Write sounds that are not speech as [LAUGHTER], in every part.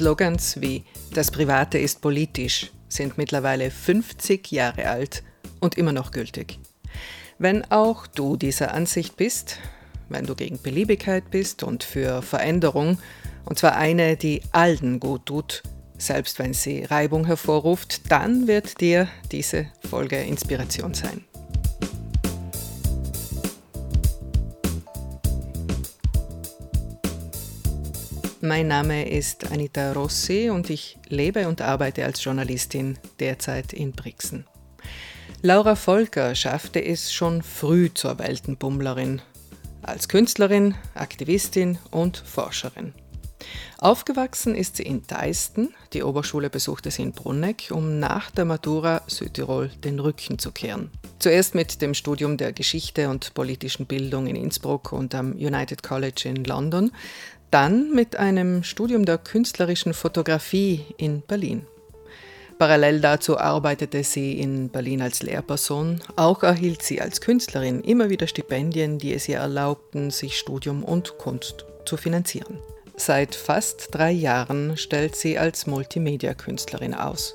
Slogans wie Das Private ist politisch sind mittlerweile 50 Jahre alt und immer noch gültig. Wenn auch du dieser Ansicht bist, wenn du gegen Beliebigkeit bist und für Veränderung, und zwar eine, die allen gut tut, selbst wenn sie Reibung hervorruft, dann wird dir diese Folge Inspiration sein. Mein Name ist Anita Rossi und ich lebe und arbeite als Journalistin derzeit in Brixen. Laura Volker schaffte es schon früh zur Weltenbummlerin, als Künstlerin, Aktivistin und Forscherin. Aufgewachsen ist sie in Deisten, die Oberschule besuchte sie in Brunneck, um nach der Matura Südtirol den Rücken zu kehren. Zuerst mit dem Studium der Geschichte und politischen Bildung in Innsbruck und am United College in London, dann mit einem Studium der künstlerischen Fotografie in Berlin. Parallel dazu arbeitete sie in Berlin als Lehrperson. Auch erhielt sie als Künstlerin immer wieder Stipendien, die es ihr erlaubten, sich Studium und Kunst zu finanzieren. Seit fast drei Jahren stellt sie als Multimedia-Künstlerin aus.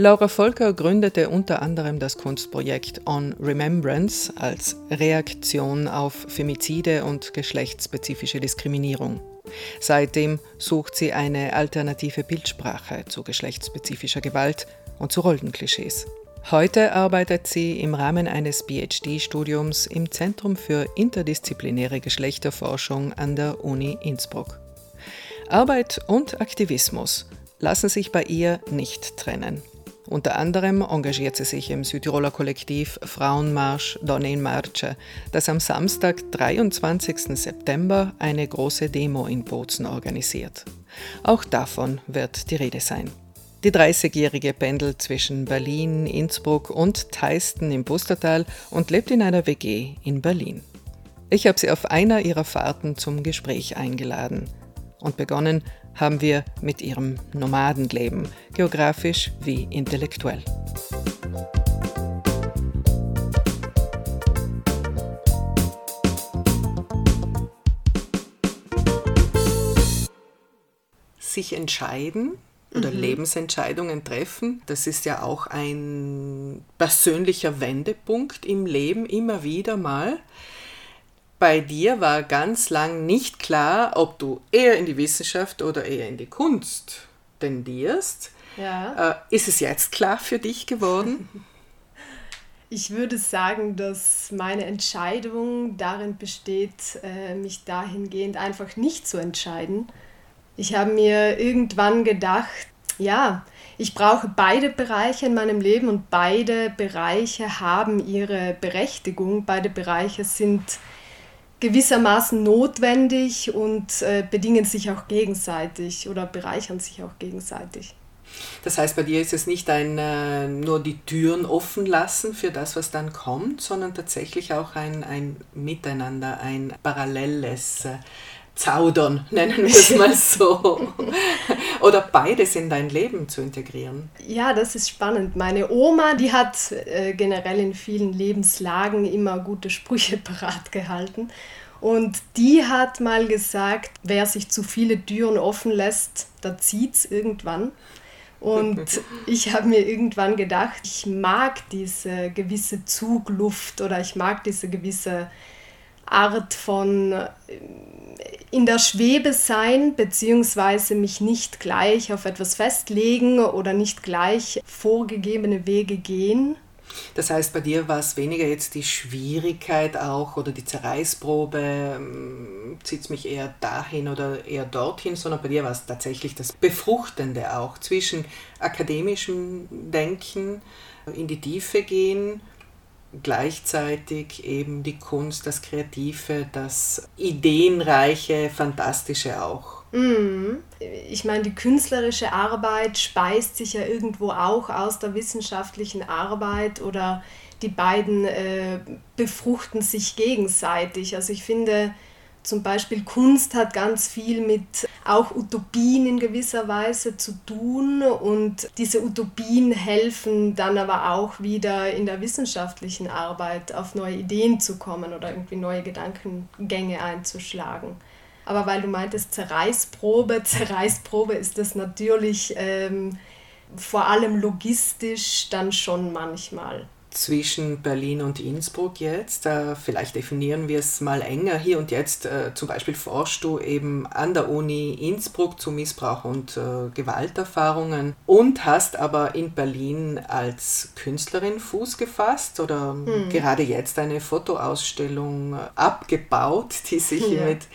Laura Volker gründete unter anderem das Kunstprojekt On Remembrance als Reaktion auf Femizide und geschlechtsspezifische Diskriminierung. Seitdem sucht sie eine alternative Bildsprache zu geschlechtsspezifischer Gewalt und zu Rollenklischees. Heute arbeitet sie im Rahmen eines PhD-Studiums im Zentrum für interdisziplinäre Geschlechterforschung an der Uni Innsbruck. Arbeit und Aktivismus lassen sich bei ihr nicht trennen. Unter anderem engagiert sie sich im Südtiroler Kollektiv Frauenmarsch Donne in Marche, das am Samstag, 23. September, eine große Demo in Bozen organisiert. Auch davon wird die Rede sein. Die 30-Jährige pendelt zwischen Berlin, Innsbruck und Theisten im Pustertal und lebt in einer WG in Berlin. Ich habe sie auf einer ihrer Fahrten zum Gespräch eingeladen und begonnen haben wir mit ihrem Nomadenleben, geografisch wie intellektuell. Sich entscheiden oder mhm. Lebensentscheidungen treffen, das ist ja auch ein persönlicher Wendepunkt im Leben immer wieder mal bei dir war ganz lang nicht klar, ob du eher in die Wissenschaft oder eher in die Kunst tendierst. Ja. Äh, ist es jetzt klar für dich geworden? [LAUGHS] Ich würde sagen, dass meine Entscheidung darin besteht, äh, mich dahingehend einfach nicht zu entscheiden. Ich habe mir irgendwann gedacht, ja, ich brauche beide Bereiche in meinem Leben und beide Bereiche haben ihre Berechtigung. Beide Bereiche sind gewissermaßen notwendig und äh, bedingen sich auch gegenseitig oder bereichern sich auch gegenseitig. Das heißt, bei dir ist es nicht ein äh, nur die Türen offen lassen für das, was dann kommt, sondern tatsächlich auch ein, ein Miteinander, ein paralleles äh, Zaudern, [LAUGHS] nennen wir es mal so. Oder beides in dein Leben zu integrieren. Ja, das ist spannend. Meine Oma, die hat äh, generell in vielen Lebenslagen immer gute Sprüche [LAUGHS] parat gehalten. Und die hat mal gesagt, wer sich zu viele Türen offen lässt, da zieht es irgendwann. Und [LAUGHS] ich habe mir irgendwann gedacht, ich mag diese gewisse Zugluft oder ich mag diese gewisse Art von äh, in der Schwebe sein, beziehungsweise mich nicht gleich auf etwas festlegen oder nicht gleich vorgegebene Wege gehen. Das heißt, bei dir war es weniger jetzt die Schwierigkeit auch oder die Zerreißprobe, ähm, zieht es mich eher dahin oder eher dorthin, sondern bei dir war es tatsächlich das Befruchtende auch zwischen akademischem Denken, in die Tiefe gehen gleichzeitig eben die Kunst, das Kreative, das Ideenreiche, Fantastische auch. Mhm. Ich meine, die künstlerische Arbeit speist sich ja irgendwo auch aus der wissenschaftlichen Arbeit oder die beiden äh, befruchten sich gegenseitig. Also ich finde, zum Beispiel Kunst hat ganz viel mit auch Utopien in gewisser Weise zu tun und diese Utopien helfen dann aber auch wieder in der wissenschaftlichen Arbeit auf neue Ideen zu kommen oder irgendwie neue Gedankengänge einzuschlagen. Aber weil du meintest Zerreißprobe, [LAUGHS] Zerreißprobe ist das natürlich ähm, vor allem logistisch dann schon manchmal zwischen Berlin und Innsbruck jetzt. Äh, vielleicht definieren wir es mal enger. Hier und jetzt äh, zum Beispiel forschst du eben an der Uni Innsbruck zu Missbrauch und äh, Gewalterfahrungen und hast aber in Berlin als Künstlerin Fuß gefasst oder hm. gerade jetzt eine Fotoausstellung abgebaut, die sich ja. mit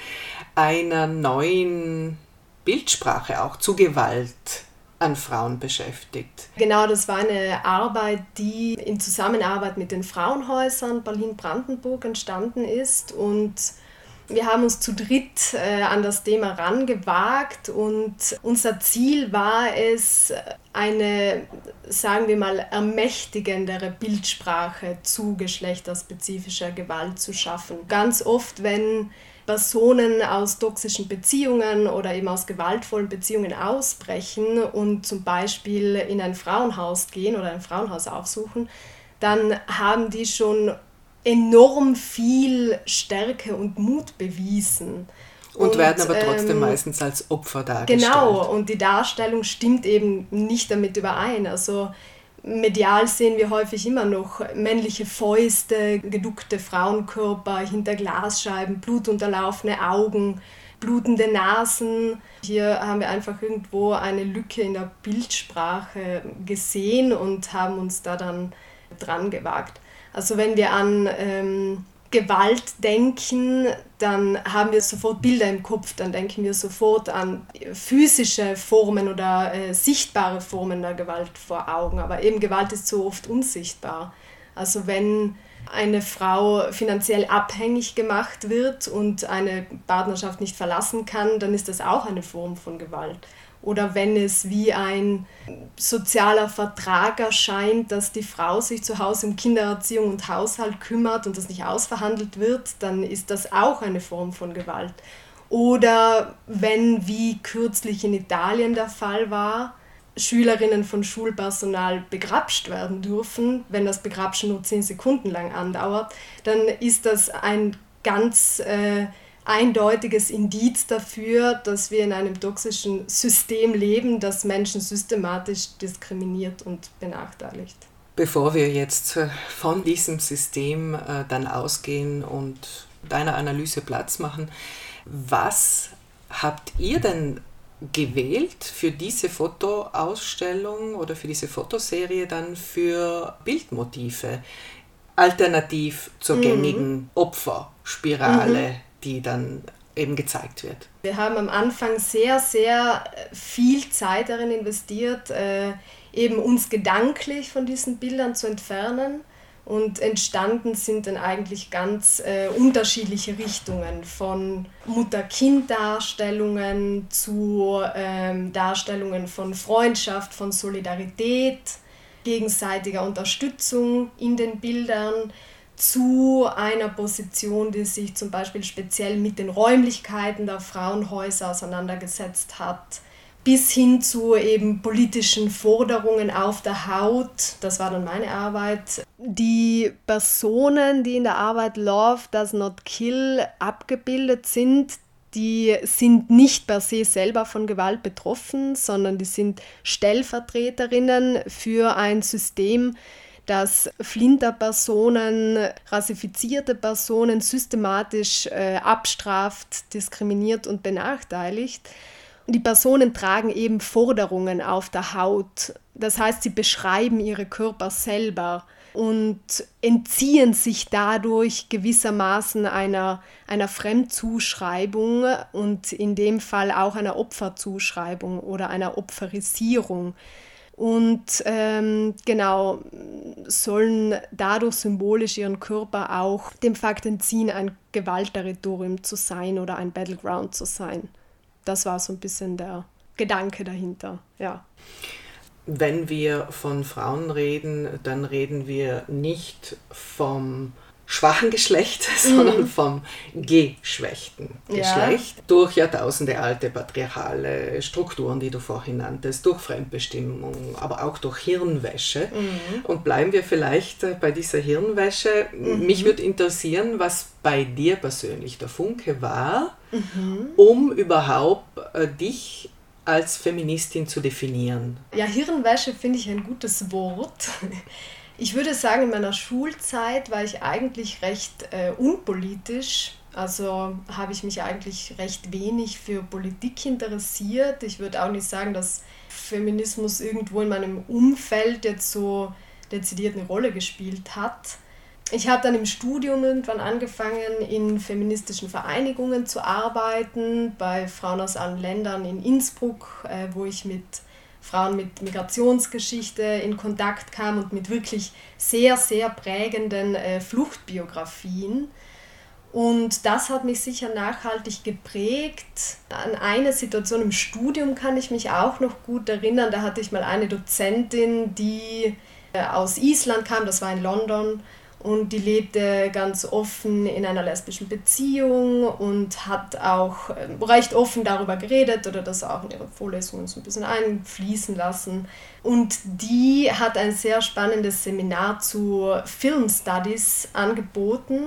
einer neuen Bildsprache auch zu Gewalt an Frauen beschäftigt. Genau, das war eine Arbeit, die in Zusammenarbeit mit den Frauenhäusern Berlin-Brandenburg entstanden ist und wir haben uns zu dritt äh, an das Thema rangewagt und unser Ziel war es, eine, sagen wir mal, ermächtigendere Bildsprache zu geschlechterspezifischer Gewalt zu schaffen. Ganz oft, wenn Personen aus toxischen Beziehungen oder eben aus gewaltvollen Beziehungen ausbrechen und zum Beispiel in ein Frauenhaus gehen oder ein Frauenhaus aufsuchen, dann haben die schon enorm viel Stärke und Mut bewiesen. Und, und werden aber trotzdem ähm, meistens als Opfer dargestellt. Genau, und die Darstellung stimmt eben nicht damit überein. Also medial sehen wir häufig immer noch männliche Fäuste, geduckte Frauenkörper hinter Glasscheiben, blutunterlaufene Augen, blutende Nasen. Hier haben wir einfach irgendwo eine Lücke in der Bildsprache gesehen und haben uns da dann dran gewagt. Also wenn wir an ähm, Gewalt denken, dann haben wir sofort Bilder im Kopf, dann denken wir sofort an physische Formen oder äh, sichtbare Formen der Gewalt vor Augen. Aber eben Gewalt ist so oft unsichtbar. Also wenn eine Frau finanziell abhängig gemacht wird und eine Partnerschaft nicht verlassen kann, dann ist das auch eine Form von Gewalt oder wenn es wie ein sozialer Vertrag erscheint, dass die Frau sich zu Hause um Kindererziehung und Haushalt kümmert und das nicht ausverhandelt wird, dann ist das auch eine Form von Gewalt. Oder wenn, wie kürzlich in Italien der Fall war, Schülerinnen von Schulpersonal begrapscht werden dürfen, wenn das Begrapschen nur zehn Sekunden lang andauert, dann ist das ein ganz äh, eindeutiges Indiz dafür, dass wir in einem toxischen System leben, das Menschen systematisch diskriminiert und benachteiligt. Bevor wir jetzt äh, von diesem System äh, dann ausgehen und deiner Analyse Platz machen, was habt ihr denn gewählt für diese Fotoausstellung oder für diese Fotoserie dann für Bildmotive? Alternativ zur mhm. gängigen Opferspirale, mhm die dann eben gezeigt wird. Wir haben am Anfang sehr, sehr viel Zeit darin investiert, äh, eben uns gedanklich von diesen Bildern zu entfernen. Und entstanden sind dann eigentlich ganz äh, unterschiedliche Richtungen, von Mutter-Kind-Darstellungen zu ähm, Darstellungen von Freundschaft, von Solidarität, gegenseitiger Unterstützung in den Bildern zu einer Position, die sich zum Beispiel speziell mit den Räumlichkeiten der Frauenhäuser auseinandergesetzt hat, bis hin zu eben politischen Forderungen auf der Haut. Das war dann meine Arbeit. Die Personen, die in der Arbeit Love Does Not Kill abgebildet sind, die sind nicht per se selber von Gewalt betroffen, sondern die sind Stellvertreterinnen für ein System, dass Flinterpersonen, rassifizierte Personen systematisch äh, abstraft, diskriminiert und benachteiligt. Und die Personen tragen eben Forderungen auf der Haut. Das heißt, sie beschreiben ihre Körper selber und entziehen sich dadurch gewissermaßen einer, einer Fremdzuschreibung und in dem Fall auch einer Opferzuschreibung oder einer Opferisierung und ähm, genau sollen dadurch symbolisch ihren Körper auch dem Fakt entziehen, ein Gewaltterritorium zu sein oder ein Battleground zu sein. Das war so ein bisschen der Gedanke dahinter, ja. Wenn wir von Frauen reden, dann reden wir nicht vom schwachen Geschlecht, sondern mhm. vom geschwächten Geschlecht ja. durch Jahrtausende alte patriarchale Strukturen, die du vorhin nanntest, durch Fremdbestimmung, aber auch durch Hirnwäsche. Mhm. Und bleiben wir vielleicht äh, bei dieser Hirnwäsche. Mhm. Mich würde interessieren, was bei dir persönlich der Funke war, mhm. um überhaupt äh, dich als Feministin zu definieren? Ja, Hirnwäsche finde ich ein gutes Wort. Ich würde sagen, in meiner Schulzeit war ich eigentlich recht äh, unpolitisch. Also habe ich mich eigentlich recht wenig für Politik interessiert. Ich würde auch nicht sagen, dass Feminismus irgendwo in meinem Umfeld jetzt so dezidiert eine Rolle gespielt hat. Ich habe dann im Studium irgendwann angefangen, in feministischen Vereinigungen zu arbeiten, bei Frauen aus allen Ländern in Innsbruck, äh, wo ich mit Frauen mit Migrationsgeschichte in Kontakt kam und mit wirklich sehr, sehr prägenden äh, Fluchtbiografien. Und das hat mich sicher nachhaltig geprägt. An eine Situation im Studium kann ich mich auch noch gut erinnern. Da hatte ich mal eine Dozentin, die äh, aus Island kam, das war in London und die lebte ganz offen in einer lesbischen Beziehung und hat auch ähm, recht offen darüber geredet oder das auch in ihren Vorlesungen so ein bisschen einfließen lassen. Und die hat ein sehr spannendes Seminar zu Film Studies angeboten,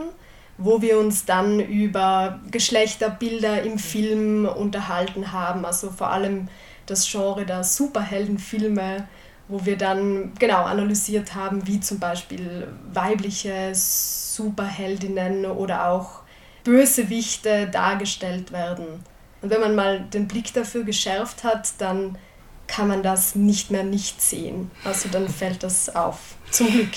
wo wir uns dann über Geschlechterbilder im Film unterhalten haben, also vor allem das Genre der Superheldenfilme wo wir dann genau analysiert haben, wie zum Beispiel weibliche Superheldinnen oder auch Bösewichte dargestellt werden. Und wenn man mal den Blick dafür geschärft hat, dann kann man das nicht mehr nicht sehen. Also dann fällt das auf. Zum Glück.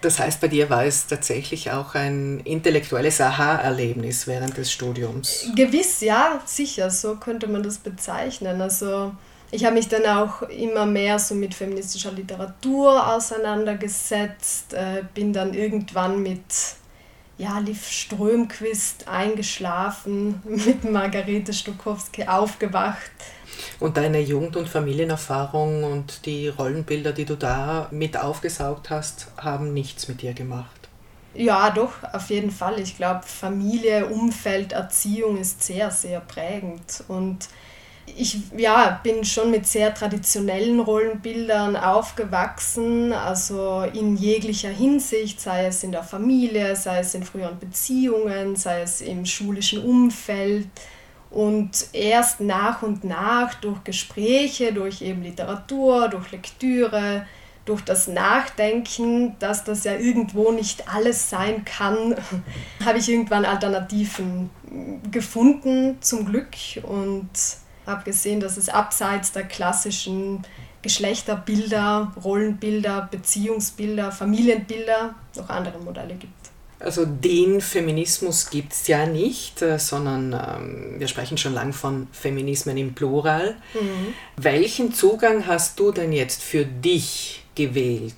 Das heißt, bei dir war es tatsächlich auch ein intellektuelles Aha-Erlebnis während des Studiums? Gewiss, ja, sicher, so könnte man das bezeichnen. Also ich habe mich dann auch immer mehr so mit feministischer Literatur auseinandergesetzt, äh, bin dann irgendwann mit ja, Liv Strömquist eingeschlafen, [LAUGHS] mit Margarete Stokowski aufgewacht. Und deine Jugend- und Familienerfahrung und die Rollenbilder, die du da mit aufgesaugt hast, haben nichts mit dir gemacht? Ja, doch, auf jeden Fall. Ich glaube, Familie, Umfeld, Erziehung ist sehr, sehr prägend. Und ich ja, bin schon mit sehr traditionellen Rollenbildern aufgewachsen, also in jeglicher Hinsicht, sei es in der Familie, sei es in früheren Beziehungen, sei es im schulischen Umfeld. Und erst nach und nach durch Gespräche, durch eben Literatur, durch Lektüre, durch das Nachdenken, dass das ja irgendwo nicht alles sein kann, [LAUGHS] habe ich irgendwann Alternativen gefunden, zum Glück. Und habe gesehen, dass es abseits der klassischen Geschlechterbilder, Rollenbilder, Beziehungsbilder, Familienbilder noch andere Modelle gibt. Also den Feminismus gibt es ja nicht, äh, sondern ähm, wir sprechen schon lang von Feminismen im Plural. Mhm. Welchen Zugang hast du denn jetzt für dich gewählt?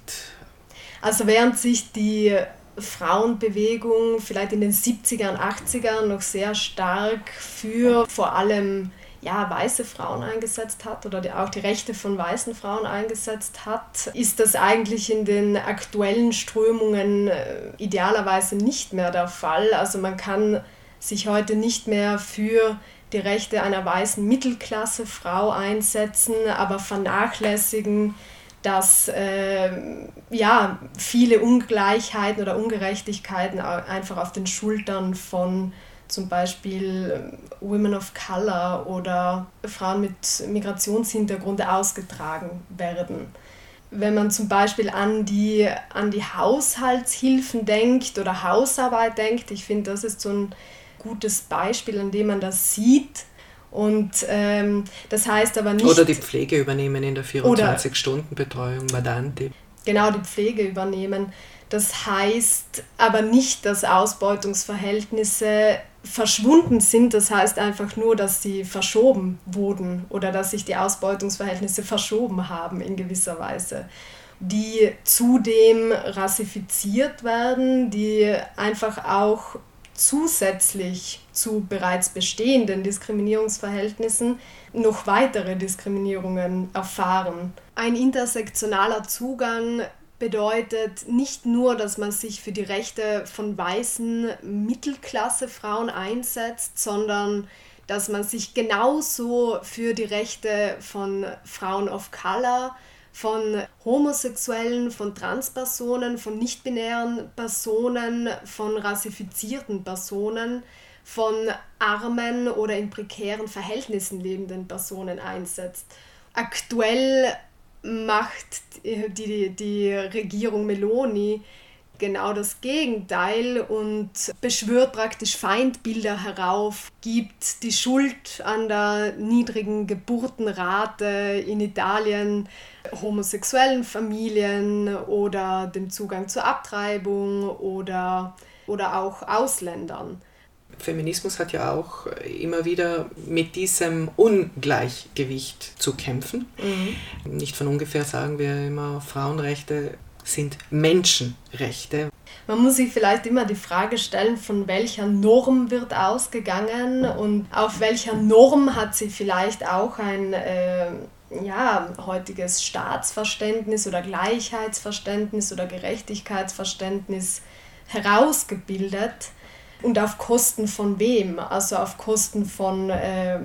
Also während sich die Frauenbewegung vielleicht in den 70er und 80ern noch sehr stark für vor allem ja, weiße Frauen eingesetzt hat oder die, auch die Rechte von weißen Frauen eingesetzt hat, ist das eigentlich in den aktuellen Strömungen äh, idealerweise nicht mehr der Fall. Also man kann sich heute nicht mehr für die Rechte einer weißen Mittelklasse-Frau einsetzen, aber vernachlässigen, dass äh, ja, viele Ungleichheiten oder Ungerechtigkeiten einfach auf den Schultern von zum Beispiel ähm, Women of Color oder Frauen mit Migrationshintergrund ausgetragen werden. Wenn man zum Beispiel an die, an die Haushaltshilfen denkt oder Hausarbeit denkt, ich finde, das ist so ein gutes Beispiel, an dem man das sieht. Und ähm, das heißt aber nicht. Oder die Pflege übernehmen in der 24-Stunden-Betreuung, Madante. Genau, die Pflege übernehmen. Das heißt aber nicht, dass Ausbeutungsverhältnisse verschwunden sind. Das heißt einfach nur, dass sie verschoben wurden oder dass sich die Ausbeutungsverhältnisse verschoben haben in gewisser Weise die zudem rassifiziert werden, die einfach auch zusätzlich zu bereits bestehenden Diskriminierungsverhältnissen noch weitere Diskriminierungen erfahren. Ein intersektionaler Zugang bedeutet nicht nur, dass man sich für die Rechte von weißen Mittelklassefrauen einsetzt, sondern dass man sich genauso für die Rechte von Frauen of Color, von Homosexuellen, von Transpersonen, von nichtbinären Personen, von rassifizierten Personen, von armen oder in prekären Verhältnissen lebenden Personen einsetzt. Aktuell macht die, die Regierung Meloni genau das Gegenteil und beschwört praktisch Feindbilder herauf, gibt die Schuld an der niedrigen Geburtenrate in Italien homosexuellen Familien oder dem Zugang zur Abtreibung oder, oder auch Ausländern. Feminismus hat ja auch immer wieder mit diesem Ungleichgewicht zu kämpfen. Mhm. Nicht von ungefähr sagen wir immer, Frauenrechte sind Menschenrechte. Man muss sich vielleicht immer die Frage stellen, von welcher Norm wird ausgegangen und auf welcher Norm hat sie vielleicht auch ein äh, ja, heutiges Staatsverständnis oder Gleichheitsverständnis oder Gerechtigkeitsverständnis herausgebildet und auf Kosten von wem? Also auf Kosten von äh,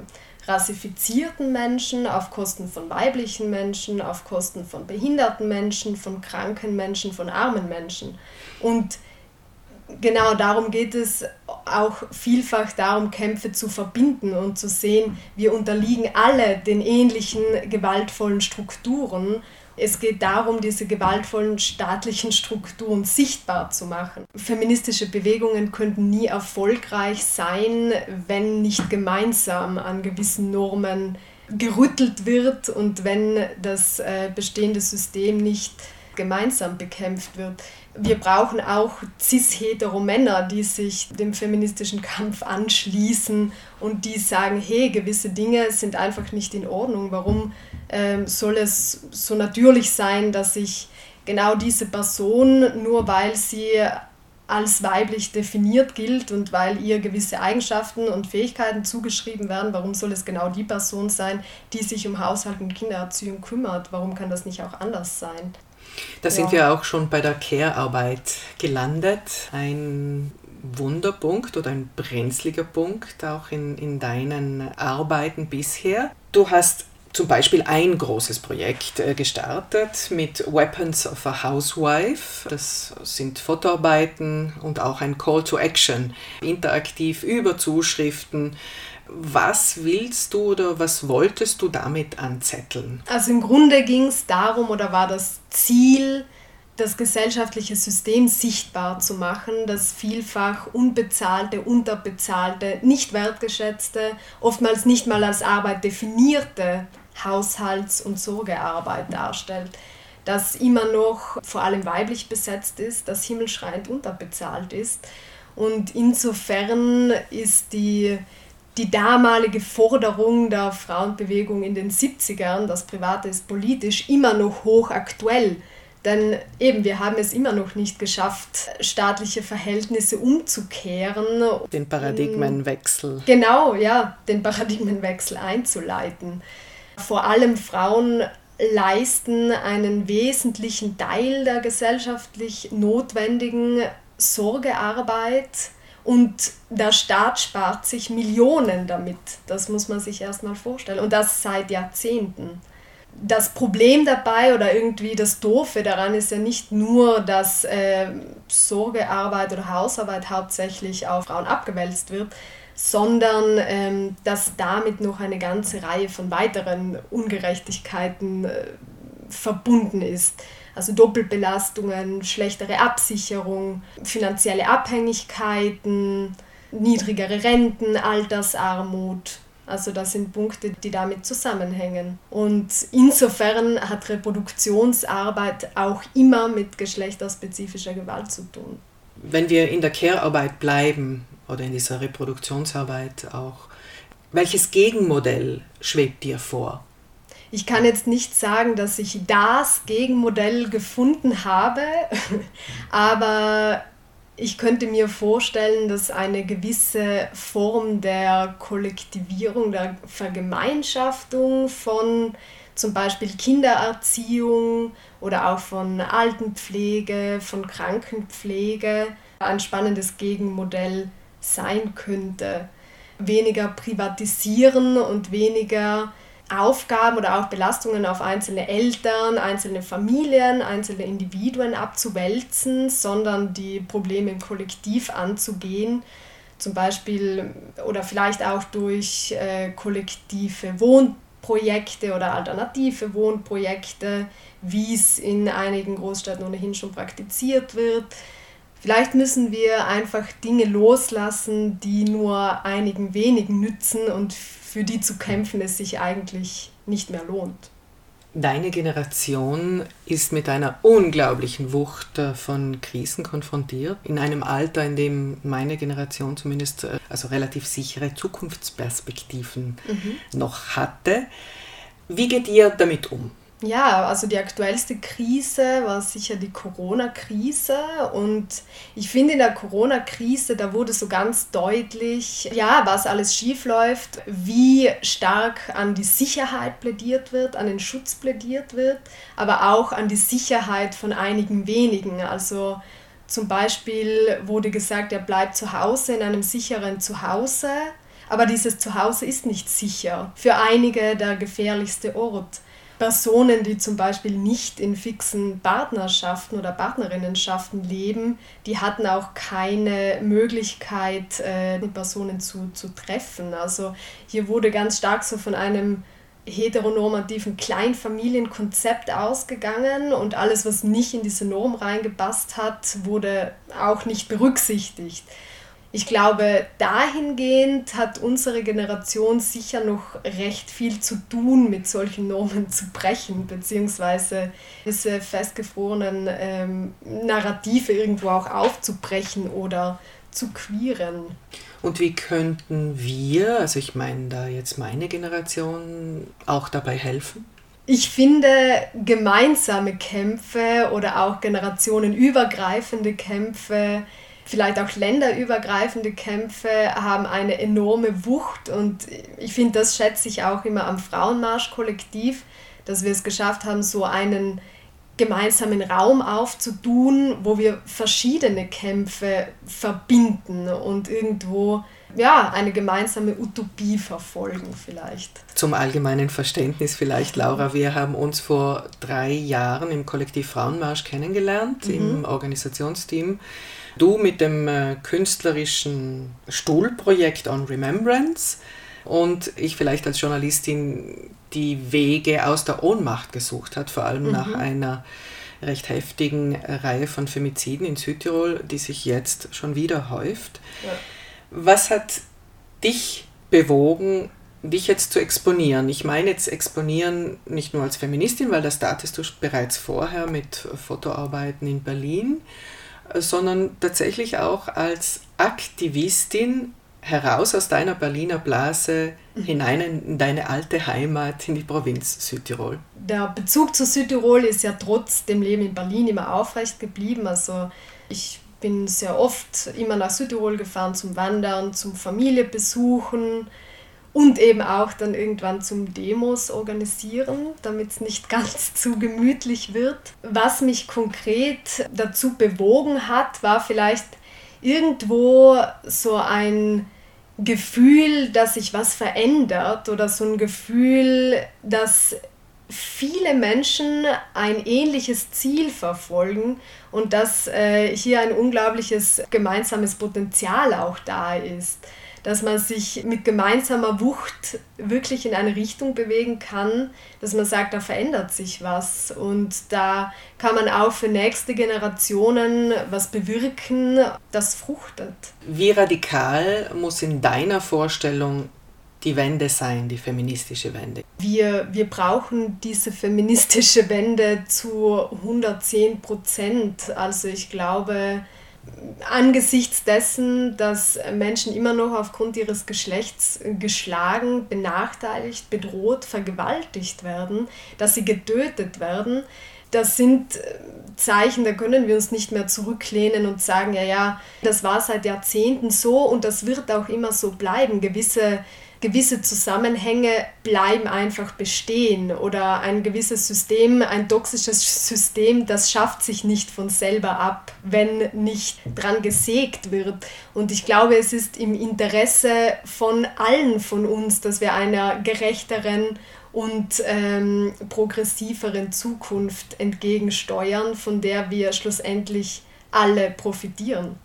rassifizierten Menschen, auf Kosten von weiblichen Menschen, auf Kosten von behinderten Menschen, von kranken Menschen, von armen Menschen. Und genau darum geht es auch vielfach darum, Kämpfe zu verbinden und zu sehen, wir unterliegen alle den ähnlichen gewaltvollen Strukturen es geht darum, diese gewaltvollen staatlichen Strukturen sichtbar zu machen. Feministische Bewegungen könnten nie erfolgreich sein, wenn nicht gemeinsam an gewissen Normen gerüttelt wird und wenn das äh, bestehende System nicht gemeinsam bekämpft wird. Wir brauchen auch cis-hetero-Männer, die sich dem feministischen Kampf anschließen und die sagen, hey, gewisse Dinge sind einfach nicht in Ordnung. Warum ähm, soll es so natürlich sein, dass ich genau diese Person, nur weil sie als weiblich definiert gilt und weil ihr gewisse Eigenschaften und Fähigkeiten zugeschrieben werden, warum soll es genau die Person sein, die sich um Haushalt und Kindererziehung kümmert? Warum kann das nicht auch anders sein? Da sind ja. wir auch schon bei der Care-Arbeit gelandet. Ein Wunderpunkt oder ein brenzliger Punkt auch in, in deinen Arbeiten bisher. Du hast zum Beispiel ein großes Projekt äh, gestartet mit Weapons of a Housewife. Das sind Fotoarbeiten und auch ein Call to Action, interaktiv über Zuschriften. Was willst du oder was wolltest du damit anzetteln? Also im Grunde ging es darum oder war das Ziel, das gesellschaftliche System sichtbar zu machen, das vielfach unbezahlte, unterbezahlte, nicht wertgeschätzte, oftmals nicht mal als Arbeit definierte Haushalts- und Sorgearbeit darstellt, das immer noch vor allem weiblich besetzt ist, das himmelschreiend unterbezahlt ist. Und insofern ist die, die damalige Forderung der Frauenbewegung in den 70ern, das Private ist politisch, immer noch hochaktuell. Denn eben, wir haben es immer noch nicht geschafft, staatliche Verhältnisse umzukehren. Den Paradigmenwechsel. Genau, ja, den Paradigmenwechsel einzuleiten. Vor allem Frauen leisten einen wesentlichen Teil der gesellschaftlich notwendigen Sorgearbeit und der Staat spart sich Millionen damit. Das muss man sich erstmal vorstellen. Und das seit Jahrzehnten. Das Problem dabei oder irgendwie das Doofe daran ist ja nicht nur, dass äh, Sorgearbeit oder Hausarbeit hauptsächlich auf Frauen abgewälzt wird, sondern ähm, dass damit noch eine ganze Reihe von weiteren Ungerechtigkeiten äh, verbunden ist. Also Doppelbelastungen, schlechtere Absicherung, finanzielle Abhängigkeiten, niedrigere Renten, Altersarmut. Also das sind Punkte, die damit zusammenhängen. Und insofern hat Reproduktionsarbeit auch immer mit geschlechterspezifischer Gewalt zu tun. Wenn wir in der Care-Arbeit bleiben, oder in dieser Reproduktionsarbeit auch. Welches Gegenmodell schwebt dir vor? Ich kann jetzt nicht sagen, dass ich das Gegenmodell gefunden habe, [LAUGHS] aber ich könnte mir vorstellen, dass eine gewisse Form der Kollektivierung, der Vergemeinschaftung von zum Beispiel Kindererziehung oder auch von Altenpflege, von Krankenpflege ein spannendes Gegenmodell sein könnte. Weniger privatisieren und weniger Aufgaben oder auch Belastungen auf einzelne Eltern, einzelne Familien, einzelne Individuen abzuwälzen, sondern die Probleme im Kollektiv anzugehen. Zum Beispiel oder vielleicht auch durch äh, kollektive Wohnprojekte oder alternative Wohnprojekte, wie es in einigen Großstädten ohnehin schon praktiziert wird. Vielleicht müssen wir einfach Dinge loslassen, die nur einigen wenigen nützen und für die zu kämpfen es sich eigentlich nicht mehr lohnt. Deine Generation ist mit einer unglaublichen Wucht äh, von Krisen konfrontiert. In einem Alter, in dem meine Generation zumindest äh, also relativ sichere Zukunftsperspektiven mhm. noch hatte. Wie geht ihr damit um? Ja, also die aktuellste Krise war sicher die Corona-Krise und ich finde in der Corona-Krise, da wurde so ganz deutlich, ja, was alles schief läuft, wie stark an die Sicherheit plädiert wird, an den Schutz plädiert wird, aber auch an die Sicherheit von einigen wenigen. Also zum Beispiel wurde gesagt, er bleibt zu Hause in einem sicheren Zuhause, aber dieses Zuhause ist nicht sicher. Für einige der gefährlichste Ort. Personen, die zum Beispiel nicht in fixen Partnerschaften oder Partnerinnenschaften leben, die hatten auch keine Möglichkeit, äh, die Personen zu, zu treffen. Also hier wurde ganz stark so von einem heteronormativen Kleinfamilienkonzept ausgegangen und alles, was nicht in diese Norm reingepasst hat, wurde auch nicht berücksichtigt ich glaube, dahingehend hat unsere Generation sicher noch recht viel zu tun, mit solchen Normen zu brechen, beziehungsweise diese festgefrorenen ähm, Narrative irgendwo auch aufzubrechen oder zu queeren. Und wie könnten wir, also ich meine da jetzt meine Generation, auch dabei helfen? Ich finde, gemeinsame Kämpfe oder auch generationenübergreifende Kämpfe vielleicht auch länderübergreifende Kämpfe haben eine enorme Wucht und ich finde, das schätze ich auch immer am Frauenmarsch-Kollektiv, dass wir es geschafft haben, so einen gemeinsamen Raum aufzutun, wo wir verschiedene Kämpfe verbinden und irgendwo ja, eine gemeinsame Utopie verfolgen vielleicht. Zum allgemeinen Verständnis vielleicht, Laura, wir haben uns vor drei Jahren im Kollektiv Frauenmarsch kennengelernt, mhm. im Organisationsteam. Du mit dem äh, künstlerischen Stuhlprojekt On Remembrance und ich vielleicht als Journalistin die Wege aus der Ohnmacht gesucht hat, vor allem mhm. nach einer recht heftigen Reihe von Femiziden in Südtirol, die sich jetzt schon wieder häuft. Ja. Was hat dich bewogen, dich jetzt zu exponieren? Ich meine jetzt exponieren nicht nur als Feministin, weil das tatest du bereits vorher mit Fotoarbeiten in Berlin, sondern tatsächlich auch als Aktivistin heraus aus deiner Berliner Blase mhm. hinein in deine alte Heimat, in die Provinz Südtirol. Der Bezug zu Südtirol ist ja trotz dem Leben in Berlin immer aufrecht geblieben. Also ich bin sehr oft immer nach Südtirol gefahren zum Wandern, zum Familie besuchen und eben auch dann irgendwann zum Demos organisieren, damit es nicht [LAUGHS] ganz zu gemütlich wird. Was mich konkret dazu bewogen hat, war vielleicht irgendwo so ein Gefühl, dass sich was verändert oder so ein Gefühl, dass viele Menschen ein ähnliches Ziel verfolgen und dass äh, hier ein unglaubliches gemeinsames Potenzial auch da ist dass man sich mit gemeinsamer Wucht wirklich in eine Richtung bewegen kann, dass man sagt, da verändert sich was und da kann man auch für nächste Generationen was bewirken, das fruchtet. Wie radikal muss in deiner Vorstellung die Wende sein, die feministische Wende? Wir, wir brauchen diese feministische Wende zu 110 Prozent. Also ich glaube, angesichts dessen, dass Menschen immer noch aufgrund ihres Geschlechts geschlagen, benachteiligt, bedroht, vergewaltigt werden, dass sie getötet werden, das sind äh, Zeichen, da können wir uns nicht mehr zurücklehnen und sagen, ja, ja, das war seit Jahrzehnten so und das wird auch immer so bleiben. Gewisse gewisse Zusammenhänge bleiben einfach bestehen oder ein gewisses System, ein toxisches System, das schafft sich nicht von selber ab, wenn nicht dran gesägt wird. Und ich glaube, es ist im Interesse von allen von uns, dass wir einer gerechteren und ähm, progressiveren Zukunft entgegensteuern, von der wir schlussendlich alle profitieren.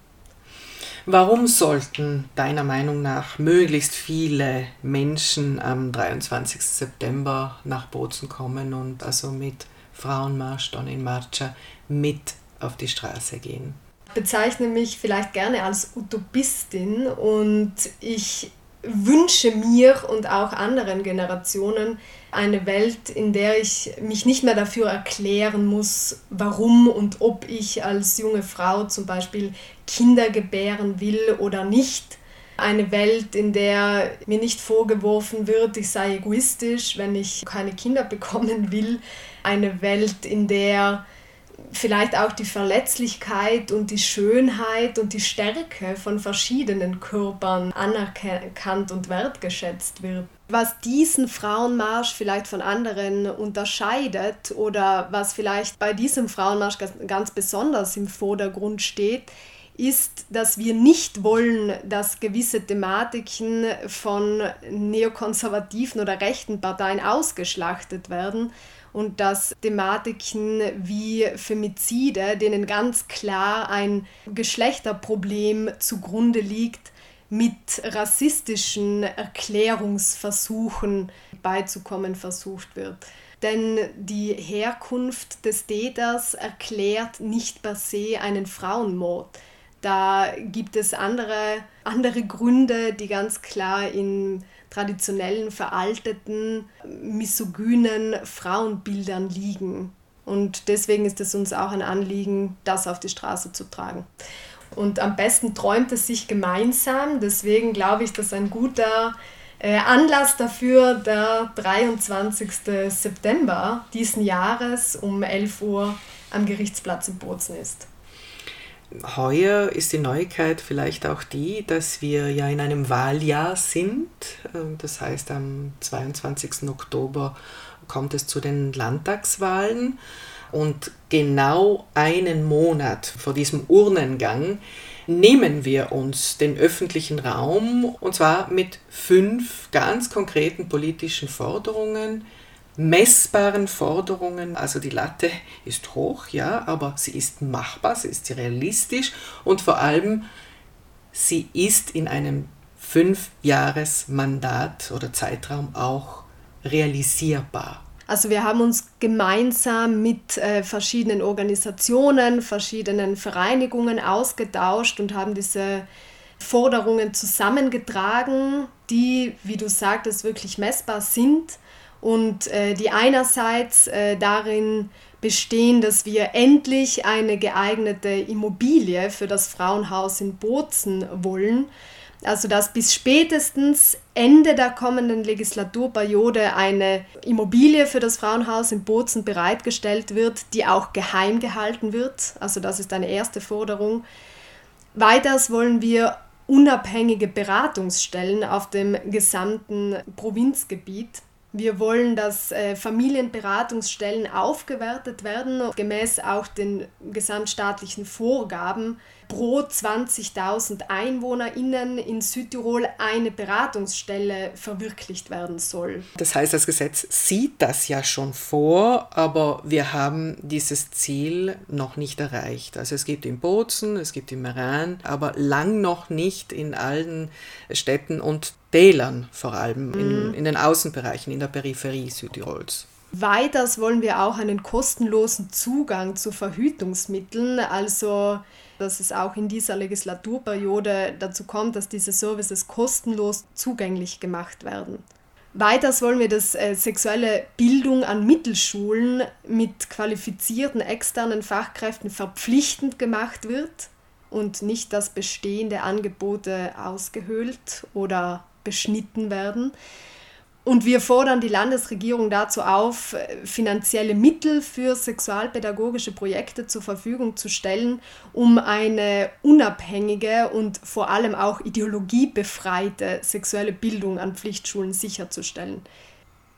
Warum sollten deiner Meinung nach möglichst viele Menschen am 23. September nach Bozen kommen und also mit Frauenmarsch, Don in Marcha mit auf die Straße gehen? Ich bezeichne mich vielleicht gerne als Utopistin und ich wünsche mir und auch anderen Generationen eine Welt, in der ich mich nicht mehr dafür erklären muss, warum und ob ich als junge Frau zum Beispiel Kinder gebären will oder nicht. Eine Welt, in der mir nicht vorgeworfen wird, ich sei egoistisch, wenn ich keine Kinder [LAUGHS] bekommen will. Eine Welt, in der vielleicht auch die Verletzlichkeit und die Schönheit und die Stärke von verschiedenen Körpern anerkannt und wertgeschätzt wird. Was diesen Frauenmarsch vielleicht von anderen unterscheidet oder was vielleicht bei diesem Frauenmarsch ganz besonders im Vordergrund steht, ist, dass wir nicht wollen, dass gewisse Thematiken von neokonservativen oder rechten Parteien ausgeschlachtet werden, und dass Thematiken wie Femizide, denen ganz klar ein Geschlechterproblem zugrunde liegt, mit rassistischen Erklärungsversuchen beizukommen versucht wird. Denn die Herkunft des Täters erklärt nicht per se einen Frauenmord. Da gibt es andere, andere Gründe, die ganz klar in traditionellen, veralteten, misogynen Frauenbildern liegen. Und deswegen ist es uns auch ein Anliegen, das auf die Straße zu tragen. Und am besten träumt es sich gemeinsam. Deswegen glaube ich, dass ein guter äh, Anlass dafür der 23. September diesen Jahres um 11 Uhr am Gerichtsplatz in Bozen ist. Heuer ist die Neuigkeit vielleicht auch die, dass wir ja in einem Wahljahr sind. Ähm, das heißt, am 22. Oktober kommt es zu den Landtagswahlen. Und genau einen Monat vor diesem Urnengang nehmen wir uns den öffentlichen Raum und zwar mit fünf ganz konkreten politischen Forderungen, messbaren Forderungen. Also die Latte ist hoch, ja, aber sie ist machbar, sie ist realistisch und vor allem sie ist in einem Fünfjahresmandat oder Zeitraum auch realisierbar. Also wir haben uns gemeinsam mit äh, verschiedenen Organisationen, verschiedenen Vereinigungen ausgetauscht und haben diese Forderungen zusammengetragen, die, wie du sagtest, wirklich messbar sind und äh, die einerseits äh, darin bestehen, dass wir endlich eine geeignete Immobilie für das Frauenhaus in Bozen wollen. Also dass bis spätestens Ende der kommenden Legislaturperiode eine Immobilie für das Frauenhaus in Bozen bereitgestellt wird, die auch geheim gehalten wird. Also das ist eine erste Forderung. Weiters wollen wir unabhängige Beratungsstellen auf dem gesamten Provinzgebiet wir wollen, dass äh, Familienberatungsstellen aufgewertet werden, gemäß auch den gesamtstaatlichen Vorgaben pro 20.000 EinwohnerInnen in Südtirol eine Beratungsstelle verwirklicht werden soll. Das heißt, das Gesetz sieht das ja schon vor, aber wir haben dieses Ziel noch nicht erreicht. Also es gibt in Bozen, es gibt in Meran, aber lang noch nicht in allen Städten und Tälern vor allem, mhm. in, in den Außenbereichen, in der Peripherie Südtirols. Weiters wollen wir auch einen kostenlosen Zugang zu Verhütungsmitteln, also dass es auch in dieser Legislaturperiode dazu kommt, dass diese Services kostenlos zugänglich gemacht werden. Weiters wollen wir, dass äh, sexuelle Bildung an Mittelschulen mit qualifizierten externen Fachkräften verpflichtend gemacht wird und nicht, dass bestehende Angebote ausgehöhlt oder beschnitten werden. Und wir fordern die Landesregierung dazu auf, finanzielle Mittel für sexualpädagogische Projekte zur Verfügung zu stellen, um eine unabhängige und vor allem auch ideologiebefreite sexuelle Bildung an Pflichtschulen sicherzustellen.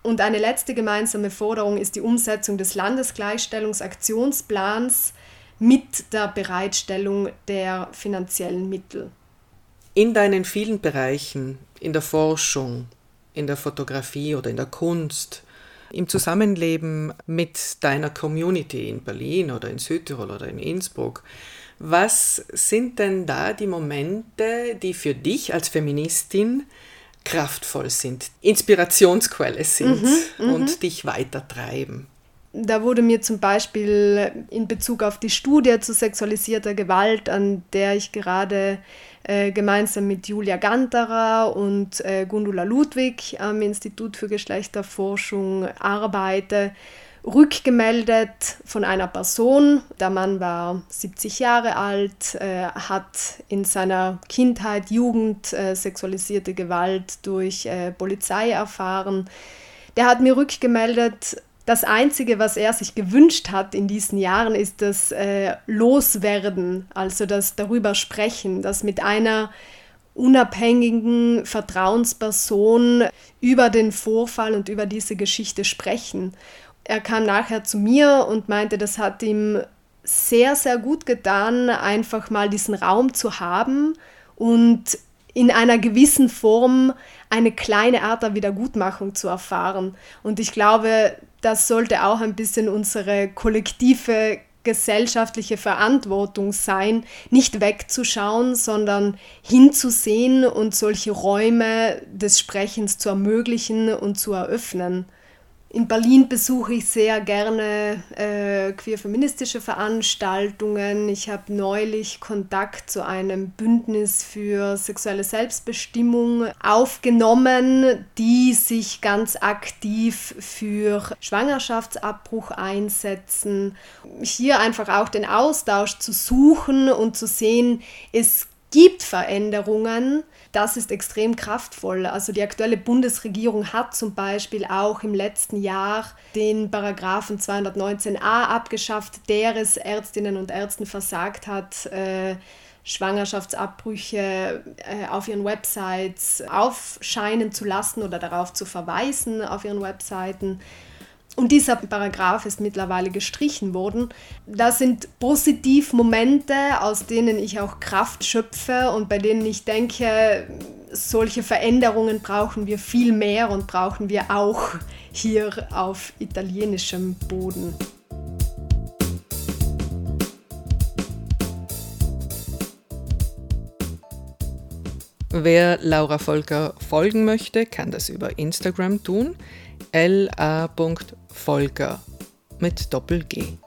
Und eine letzte gemeinsame Forderung ist die Umsetzung des Landesgleichstellungsaktionsplans mit der Bereitstellung der finanziellen Mittel. In deinen vielen Bereichen, in der Forschung, in der Fotografie oder in der Kunst, im Zusammenleben mit deiner Community in Berlin oder in Südtirol oder in Innsbruck. Was sind denn da die Momente, die für dich als Feministin kraftvoll sind, Inspirationsquelle sind mhm, mhm. und dich weitertreiben? Da wurde mir zum Beispiel in Bezug auf die Studie zu sexualisierter Gewalt, an der ich gerade äh, gemeinsam mit Julia Ganterer und äh, Gundula Ludwig am Institut für Geschlechterforschung arbeite, rückgemeldet von einer Person. Der Mann war 70 Jahre alt, äh, hat in seiner Kindheit, Jugend sexualisierte Gewalt durch Polizei erfahren. Der hat mir rückgemeldet, das Einzige, was er sich gewünscht hat in diesen Jahren, ist das äh, Loswerden, also das darüber sprechen, das mit einer unabhängigen Vertrauensperson über den Vorfall und über diese Geschichte sprechen. Er kam nachher zu mir und meinte, das hat ihm sehr, sehr gut getan, einfach mal diesen Raum zu haben und in einer gewissen Form eine kleine Art der Wiedergutmachung zu erfahren. Und ich glaube, das sollte auch ein bisschen unsere kollektive gesellschaftliche Verantwortung sein, nicht wegzuschauen, sondern hinzusehen und solche Räume des Sprechens zu ermöglichen und zu eröffnen. In Berlin besuche ich sehr gerne äh, queer-feministische Veranstaltungen. Ich habe neulich Kontakt zu einem Bündnis für sexuelle Selbstbestimmung aufgenommen, die sich ganz aktiv für Schwangerschaftsabbruch einsetzen. Hier einfach auch den Austausch zu suchen und zu sehen, es gibt Veränderungen das ist extrem kraftvoll. Also die aktuelle Bundesregierung hat zum Beispiel auch im letzten Jahr den Paragraphen 219a abgeschafft, der es Ärztinnen und Ärzten versagt hat, äh, Schwangerschaftsabbrüche äh, auf ihren Websites aufscheinen zu lassen oder darauf zu verweisen auf ihren Webseiten. Und dieser Paragraph ist mittlerweile gestrichen worden. Das sind Positivmomente, aus denen ich auch Kraft schöpfe und bei denen ich denke, solche Veränderungen brauchen wir viel mehr und brauchen wir auch hier auf italienischem Boden. Wer Laura Volker folgen möchte, kann das über Instagram tun. la.volker mit Doppel-G.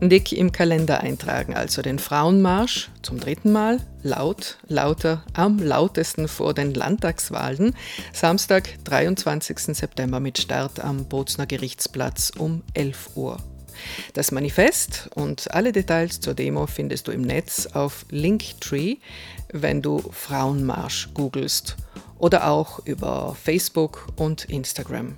Dick im Kalender eintragen, also den Frauenmarsch zum dritten Mal, laut, lauter, am lautesten vor den Landtagswahlen, Samstag, 23. September mit Start am Bozner Gerichtsplatz um 11 Uhr. Das Manifest und alle Details zur Demo findest du im Netz auf Linktree, wenn du Frauenmarsch googelst oder auch über Facebook und Instagram.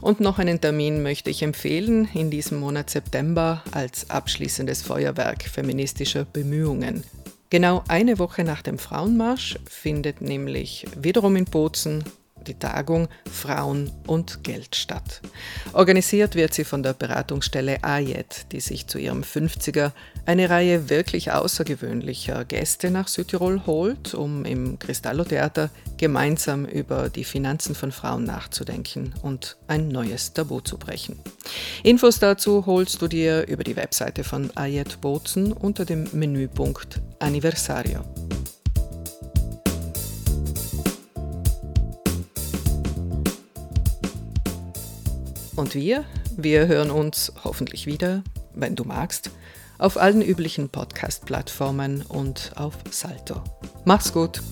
Und noch einen Termin möchte ich empfehlen in diesem Monat September als abschließendes Feuerwerk feministischer Bemühungen. Genau eine Woche nach dem Frauenmarsch findet nämlich wiederum in Bozen die Tagung Frauen und Geld statt. Organisiert wird sie von der Beratungsstelle AJET, die sich zu ihrem 50er eine Reihe wirklich außergewöhnlicher Gäste nach Südtirol holt, um im Cristallo Theater gemeinsam über die Finanzen von Frauen nachzudenken und ein neues Tabu zu brechen. Infos dazu holst du dir über die Webseite von AJET Bozen unter dem Menüpunkt Anniversario. Und wir, wir hören uns hoffentlich wieder, wenn du magst, auf allen üblichen Podcast-Plattformen und auf Salto. Mach's gut!